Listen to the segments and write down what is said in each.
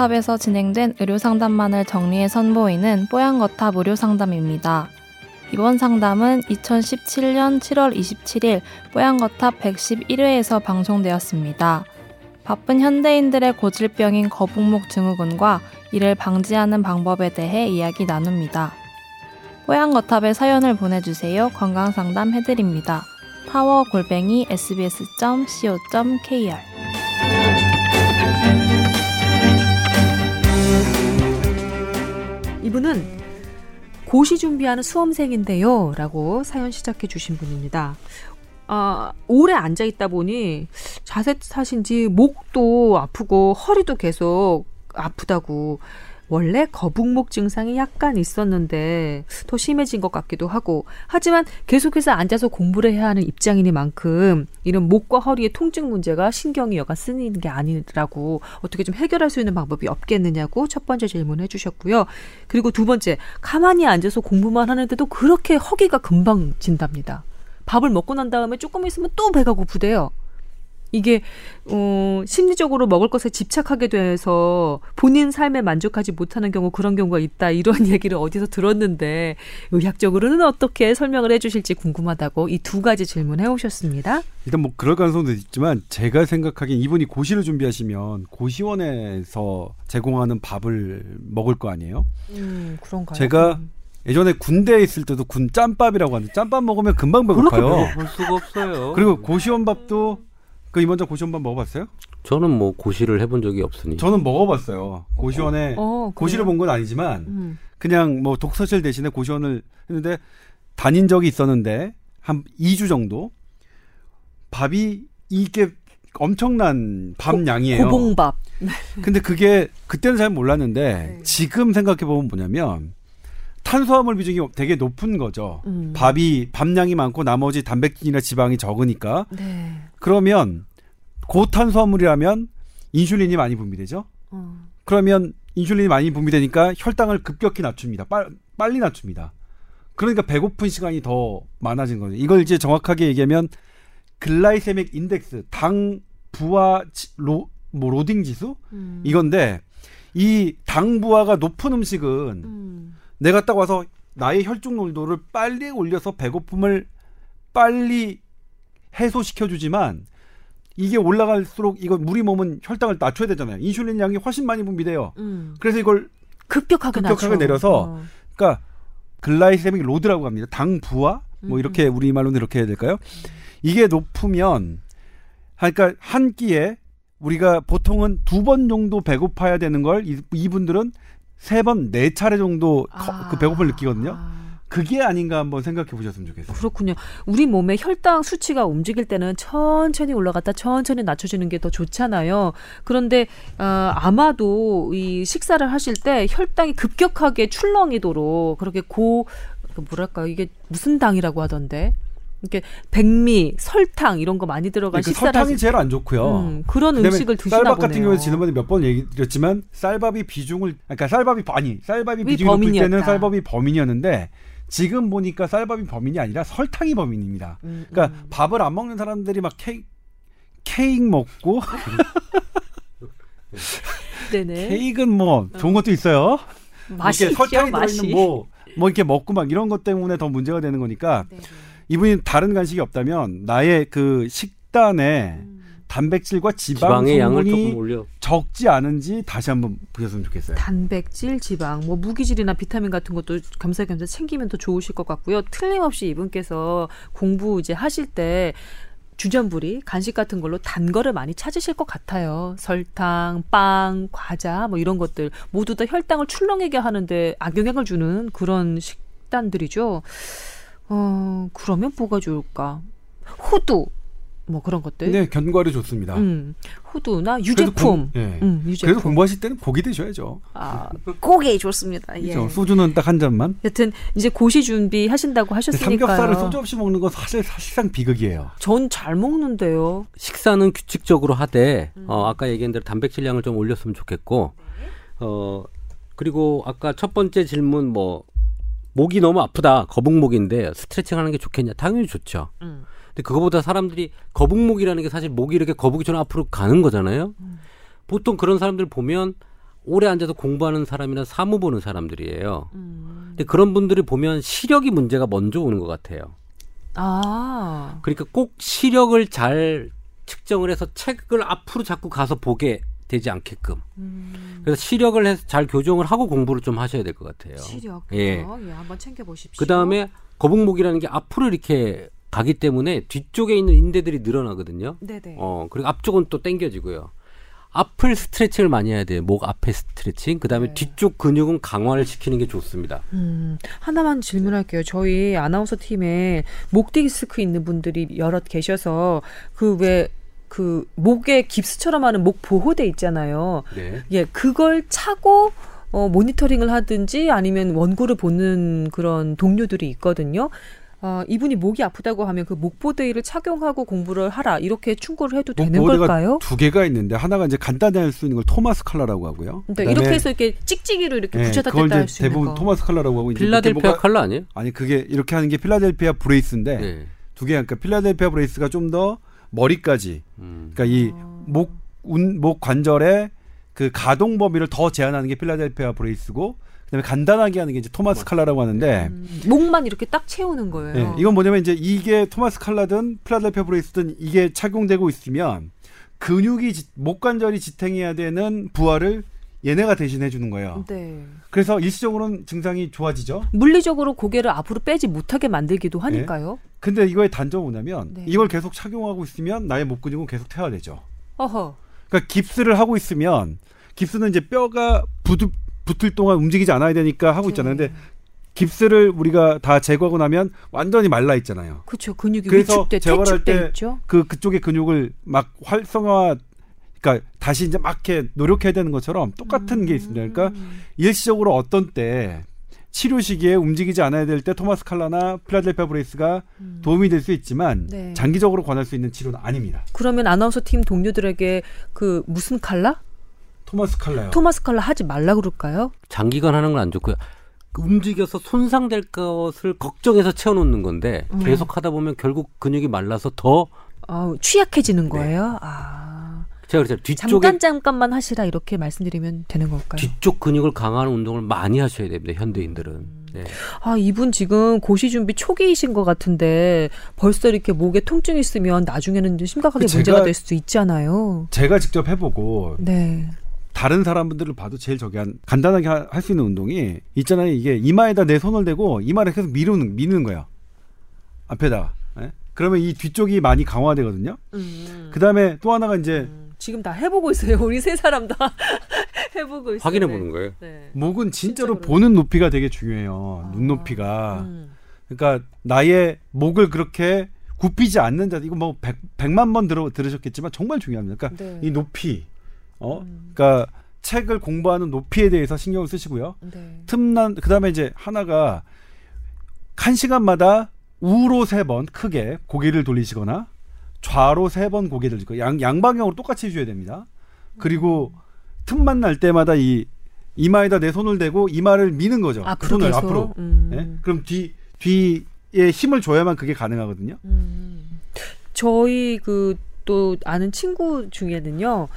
뽀양거탑에서 진행된 의료상담만을 정리해 선보이는 뽀양거탑 의료상담입니다. 이번 상담은 2017년 7월 27일 뽀양거탑 111회에서 방송되었습니다. 바쁜 현대인들의 고질병인 거북목 증후군과 이를 방지하는 방법에 대해 이야기 나눕니다. 뽀양거탑에 사연을 보내주세요. 건강상담 해드립니다. 파워 골뱅이 sbs.co.kr 이분은 고시 준비하는 수험생인데요. 라고 사연 시작해 주신 분입니다. 아, 오래 앉아 있다 보니 자세 탓인지 목도 아프고 허리도 계속 아프다고 원래 거북목 증상이 약간 있었는데 더 심해진 것 같기도 하고 하지만 계속해서 앉아서 공부를 해야 하는 입장이니만큼 이런 목과 허리의 통증 문제가 신경이 여간 쓰이는 게 아니라고 어떻게 좀 해결할 수 있는 방법이 없겠느냐고 첫 번째 질문을 해주셨고요. 그리고 두 번째 가만히 앉아서 공부만 하는데도 그렇게 허기가 금방 진답니다. 밥을 먹고 난 다음에 조금 있으면 또 배가 고프대요. 이게 어 심리적으로 먹을 것에 집착하게 돼서 본인 삶에 만족하지 못하는 경우 그런 경우가 있다 이런 얘기를 어디서 들었는데 의학적으로는 어떻게 설명을 해주실지 궁금하다고 이 두 가지 질문해 오셨습니다. 일단 뭐 그럴 가능성도 있지만 제가 생각하기엔 이분이 고시를 준비하시면 고시원에서 제공하는 밥을 먹을 거 아니에요? 음 그런가요? 제가 음. 예전에 군대에 있을 때도 군 짬밥이라고 하는데 짬밥 먹으면 금방 배고파요. 볼 수가 없어요. 그리고 고시원 밥도 그 임원장 고시원 밥 먹어봤어요? 저는 뭐 고시를 해본 적이 없으니. 저는 먹어봤어요. 고시원에 어, 고시를 그래요? 본건 아니지만 음. 그냥 뭐 독서실 대신에 고시원을 했는데 다닌 적이 있었는데 한 2주 정도 밥이 이게 엄청난 밥 양이에요. 고봉밥. 근데 그게 그때는 잘 몰랐는데 네. 지금 생각해 보면 뭐냐면 탄수화물 비중이 되게 높은 거죠. 음. 밥이 밥량이 많고 나머지 단백질이나 지방이 적으니까 네. 그러면 고탄수화물이라면 인슐린이 많이 분비되죠. 어. 그러면 인슐린이 많이 분비되니까 혈당을 급격히 낮춥니다. 빨, 빨리 낮춥니다. 그러니까 배고픈 시간이 더 많아진 거죠. 이걸 이제 정확하게 얘기하면 글라이세믹 인덱스, 당 부하 지- 로, 뭐 로딩 지수 음. 이건데 이 당 부하가 높은 음식은 음. 내가 딱 와서 나의 혈중 농도를 빨리 올려서 배고픔을 빨리 해소시켜 주지만 이게 올라갈수록 이거 우리 몸은 혈당을 낮춰야 되잖아요. 인슐린 양이 훨씬 많이 분비돼요. 음. 그래서 이걸 급격하게 급격하게 낮춰. 내려서 어. 그러니까 glycemic load라고 합니다. 당 부하 뭐 음. 이렇게 우리 말로는 이렇게 해야 될까요? 이게 높으면 그러니까 한 끼에 우리가 보통은 두 번 정도 배고파야 되는 걸 이- 이분들은 세 번 네 차례 정도 거- 아. 그 배고픔을 느끼거든요. 아. 그게 아닌가 한번 생각해 보셨으면 좋겠어요. 그렇군요. 우리 몸의 혈당 수치가 움직일 때는 천천히 올라갔다 천천히 낮춰지는 게 더 좋잖아요. 그런데 어, 아마도 이 식사를 하실 때 혈당이 급격하게 출렁이도록 그렇게 고그 뭐랄까 이게 무슨 당이라고 하던데 이렇게 백미, 설탕 이런 거 많이 들어간 그 식사를 설탕이 하시- 제일 안 좋고요. 음, 그런 음식을 드시나 쌀밥 보네요. 같은 경우에 지난번에 몇 번 얘기 드렸지만 쌀밥이 비중을 그러니까 쌀밥이 아니 쌀밥이 이 비중이 범인이었다. 때는 쌀밥이 범인이었는데 지금 보니까 쌀밥이 범인이 아니라 설탕이 범인입니다. 음, 그러니까 음. 밥을 안 먹는 사람들이 막 케이크 케이크 먹고. 케이크는 뭐 좋은 것도 있어요. 맛이 이렇게 있죠, 설탕이 맛이. 뭐, 뭐 이렇게 먹고 막 이런 것 때문에 더 문제가 되는 거니까 네네. 이분이 다른 간식이 없다면 나의 그 식단에 음. 단백질과 지방 지방 의 양을 조금 올려. 적지 않은지 다시 한번 보셨으면 좋겠어요. 단백질, 지방, 뭐 무기질이나 비타민 같은 것도 겸사겸사 챙기면 더 좋으실 것 같고요. 틀림없이 이분께서 공부 이제 하실 때 주전부리, 간식 같은 걸로 단 거를 많이 찾으실 것 같아요. 설탕, 빵, 과자 뭐 이런 것들 모두 다 혈당을 출렁이게 하는데 악영향을 주는 그런 식단들이죠. 어, 그러면 뭐가 좋을까? 호두 뭐 그런 것들. 네, 견과류 좋습니다. 음, 호두나 그래도 유제품. 공- 예. 음, 유제품. 그래도 공부하실 때는 고기 드셔야죠. 아, 고기 좋습니다. 예. 그렇죠. 소주는 딱 한 잔만. 여튼 이제 고시 준비하신다고 하셨으니까요. 삼겹살을 소주 없이 먹는 건 사실 사실상 비극이에요. 전 잘 먹는데요. 식사는 규칙적으로 하되 어, 아까 얘기한 대로 단백질량을 좀 올렸으면 좋겠고 어 그리고 아까 첫 번째 질문 뭐 목이 너무 아프다 거북목인데 스트레칭하는 게 좋겠냐 당연히 좋죠. 음. 근데 그거보다 사람들이 거북목이라는 게 사실 목이 이렇게 거북이처럼 앞으로 가는 거잖아요. 보통 그런 사람들 보면 오래 앉아서 공부하는 사람이나 사무 보는 사람들이에요. 음. 근데 그런 분들이 보면 시력이 문제가 먼저 오는 것 같아요. 아. 그러니까 꼭 시력을 잘 측정을 해서 책을 앞으로 자꾸 가서 보게 되지 않게끔. 음. 그래서 시력을 해서 잘 교정을 하고 공부를 좀 하셔야 될 것 같아요. 시력. 예. 예. 예, 한번 챙겨 보십시오. 그 다음에 거북목이라는 게 앞으로 이렇게 가기 때문에 뒤쪽에 있는 인대들이 늘어나거든요. 네네. 어, 그리고 앞쪽은 또 당겨지고요. 앞을 스트레칭을 많이 해야 돼요. 목 앞에 스트레칭. 그 다음에 네. 뒤쪽 근육은 강화를 시키는 게 좋습니다. 음, 하나만 질문할게요. 저희 아나운서 팀에 목 디스크 있는 분들이 여럿 계셔서 그 왜 그 목에 깁스처럼 하는 목 보호대 있잖아요. 네. 예, 그걸 차고 어, 모니터링을 하든지 아니면 원고를 보는 그런 동료들이 있거든요. 어, 이분이 목이 아프다고 하면 그 목 보호대를 착용하고 공부를 하라 이렇게 충고를 해도 되는 걸까요? 두 개가 있는데 하나가 이제 간단히 할 수 있는 걸 토마스 칼라라고 하고요. 네, 그다음에 이렇게 해서 이렇게 찍찍이로 이렇게 예, 붙였다 그걸 뗐다 할 수 있는 대부분 거. 토마스 칼라라고 하고 이제 필라델피아 칼라 아니에요? 아니 그게 이렇게 하는 게 필라델피아 brace인데 네. 두 개, 그러니까 필라델피아 brace가 좀더 머리까지, 음. 그러니까 이목목 관절의 그 가동 범위를 더 제한하는 게 필라델피아 brace고, 그다음에 간단하게 하는 게 이제 토마스 칼라라고 하는데, 음, 목만 이렇게 딱 채우는 거예요. 예, 이건 뭐냐면 이제 이게 토마스 칼라든 필라델피아 brace든 이게 착용되고 있으면 근육이 지- 목 관절이 지탱해야 되는 부하를 얘네가 대신해 주는 거예요. 네. 그래서 일시적으로는 증상이 좋아지죠. 물리적으로 고개를 앞으로 빼지 못하게 만들기도 하니까요. 근데 이거의 단점은 뭐냐면 네. 이걸 계속 착용하고 있으면 나의 목 근육은 계속 퇴화되죠. 어허. 그러니까 깁스를 하고 있으면 깁스는 이제 뼈가 붙을, 붙을 동안 움직이지 않아야 되니까 하고 있잖아요. 네. 근데 깁스를 우리가 다 제거하고 나면 완전히 말라 있잖아요. 그렇죠. 근육이 그래서 위축돼 재활할 때 있죠. 그 그쪽의 근육을 막 활성화 그러니까 다시 이제 막 이렇게 노력해야 되는 것처럼 똑같은 게 있습니다. 그러니까 음. 일시적으로 어떤 때 치료 시기에 움직이지 않아야 될 때 토마스 칼라나 필라델피아 brace가 도움이 될 수 있지만 음. 네. 장기적으로 권할 수 있는 치료는 아닙니다. 그러면 아나운서 팀 동료들에게 그 무슨 칼라? 토마스 칼라요. 토마스 칼라 하지 말라 그럴까요? 장기간 하는 건 안 좋고요. 그 움직여서 손상될 것을 걱정해서 채워놓는 건데 음. 계속 하다 보면 결국 근육이 말라서 더 아, 취약해지는 거예요. 아. 제가 그랬잖아요. 뒤쪽에 잠깐 잠깐만 하시라 이렇게 말씀드리면 되는 걸까요? 뒤쪽 근육을 강화하는 운동을 많이 하셔야 됩니다. 현대인들은. 네. 아, 이분 지금 고시 준비 초기이신 것 같은데 벌써 이렇게 목에 통증 이 있으면 나중에는 좀 심각하게 그 문제가 제가- 될 수도 있잖아요. 제가 직접 해보고 네. 다른 사람들을 봐도 제일 저기 한 간단하게 할 수 있는 운동이 있잖아요. 이게 이마에다 내 손을 대고 이마를 계속 미루는 미는 거예요. 앞에다가. 예? 그러면 이 뒤쪽이 많이 강화되거든요. 음. 그 다음에 또 하나가 이제 지금 다 해보고 있어요. 우리 세 사람 다 해보고 있어요. 확인해 네. 보는 거예요. 네. 목은 진짜로 진짜 보는 높이가 되게 중요해요. 눈높이가. 음. 그러니까 나의 목을 그렇게 굽히지 않는 자 이거 뭐 백, 백만 번 들어, 들으셨겠지만 정말 중요합니다. 그러니까 네. 이 높이 어 음. 그러니까 책을 공부하는 높이에 대해서 신경을 쓰시고요. 네. 틈난 그다음에 이제 하나가 한 시간마다 우로 세 번 크게 고개를 돌리시거나 좌로 세 번 고개를 들고 양 양방향으로 똑같이 해줘야 됩니다. 그리고 틈만 날 때마다 이 이마에다 내 손을 대고 이마를 미는 거죠. 그 앞으로 손을 계속. 앞으로. 음. 예? 그럼 뒤 뒤에 힘을 줘야만 그게 가능하거든요. 음. 저희 그 또 아는 친구 중에는요.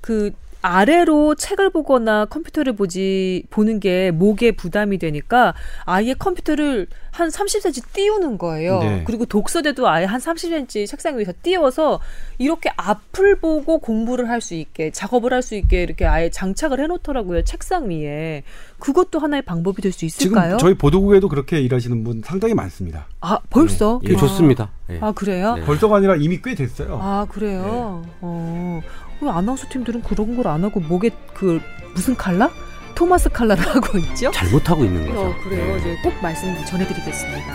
그 아래로 책을 보거나 컴퓨터를 보지 보는 게 목에 부담이 되니까 아예 컴퓨터를 한 30cm 띄우는 거예요. 네. 그리고 독서대도 아예 한 30cm 책상 위에서 띄워서 이렇게 앞을 보고 공부를 할 수 있게 작업을 할 수 있게 이렇게 아예 장착을 해놓더라고요 책상 위에 그것도 하나의 방법이 될 수 있을까요? 지금 저희 보도국에도 그렇게 일하시는 분 상당히 많습니다. 아 벌써 예, 좋습니다. 예. 아 그래요? 네. 벌써가 아니라 이미 꽤 됐어요. 아 그래요. 어. 왜 아나운서 팀들은 그런 걸 안 하고 목에 그 무슨 칼라? 토마스 칼라를 하고 있죠? 잘못하고 있는 거죠. 어, 그래요. 네. 이제 꼭 말씀 전해드리겠습니다.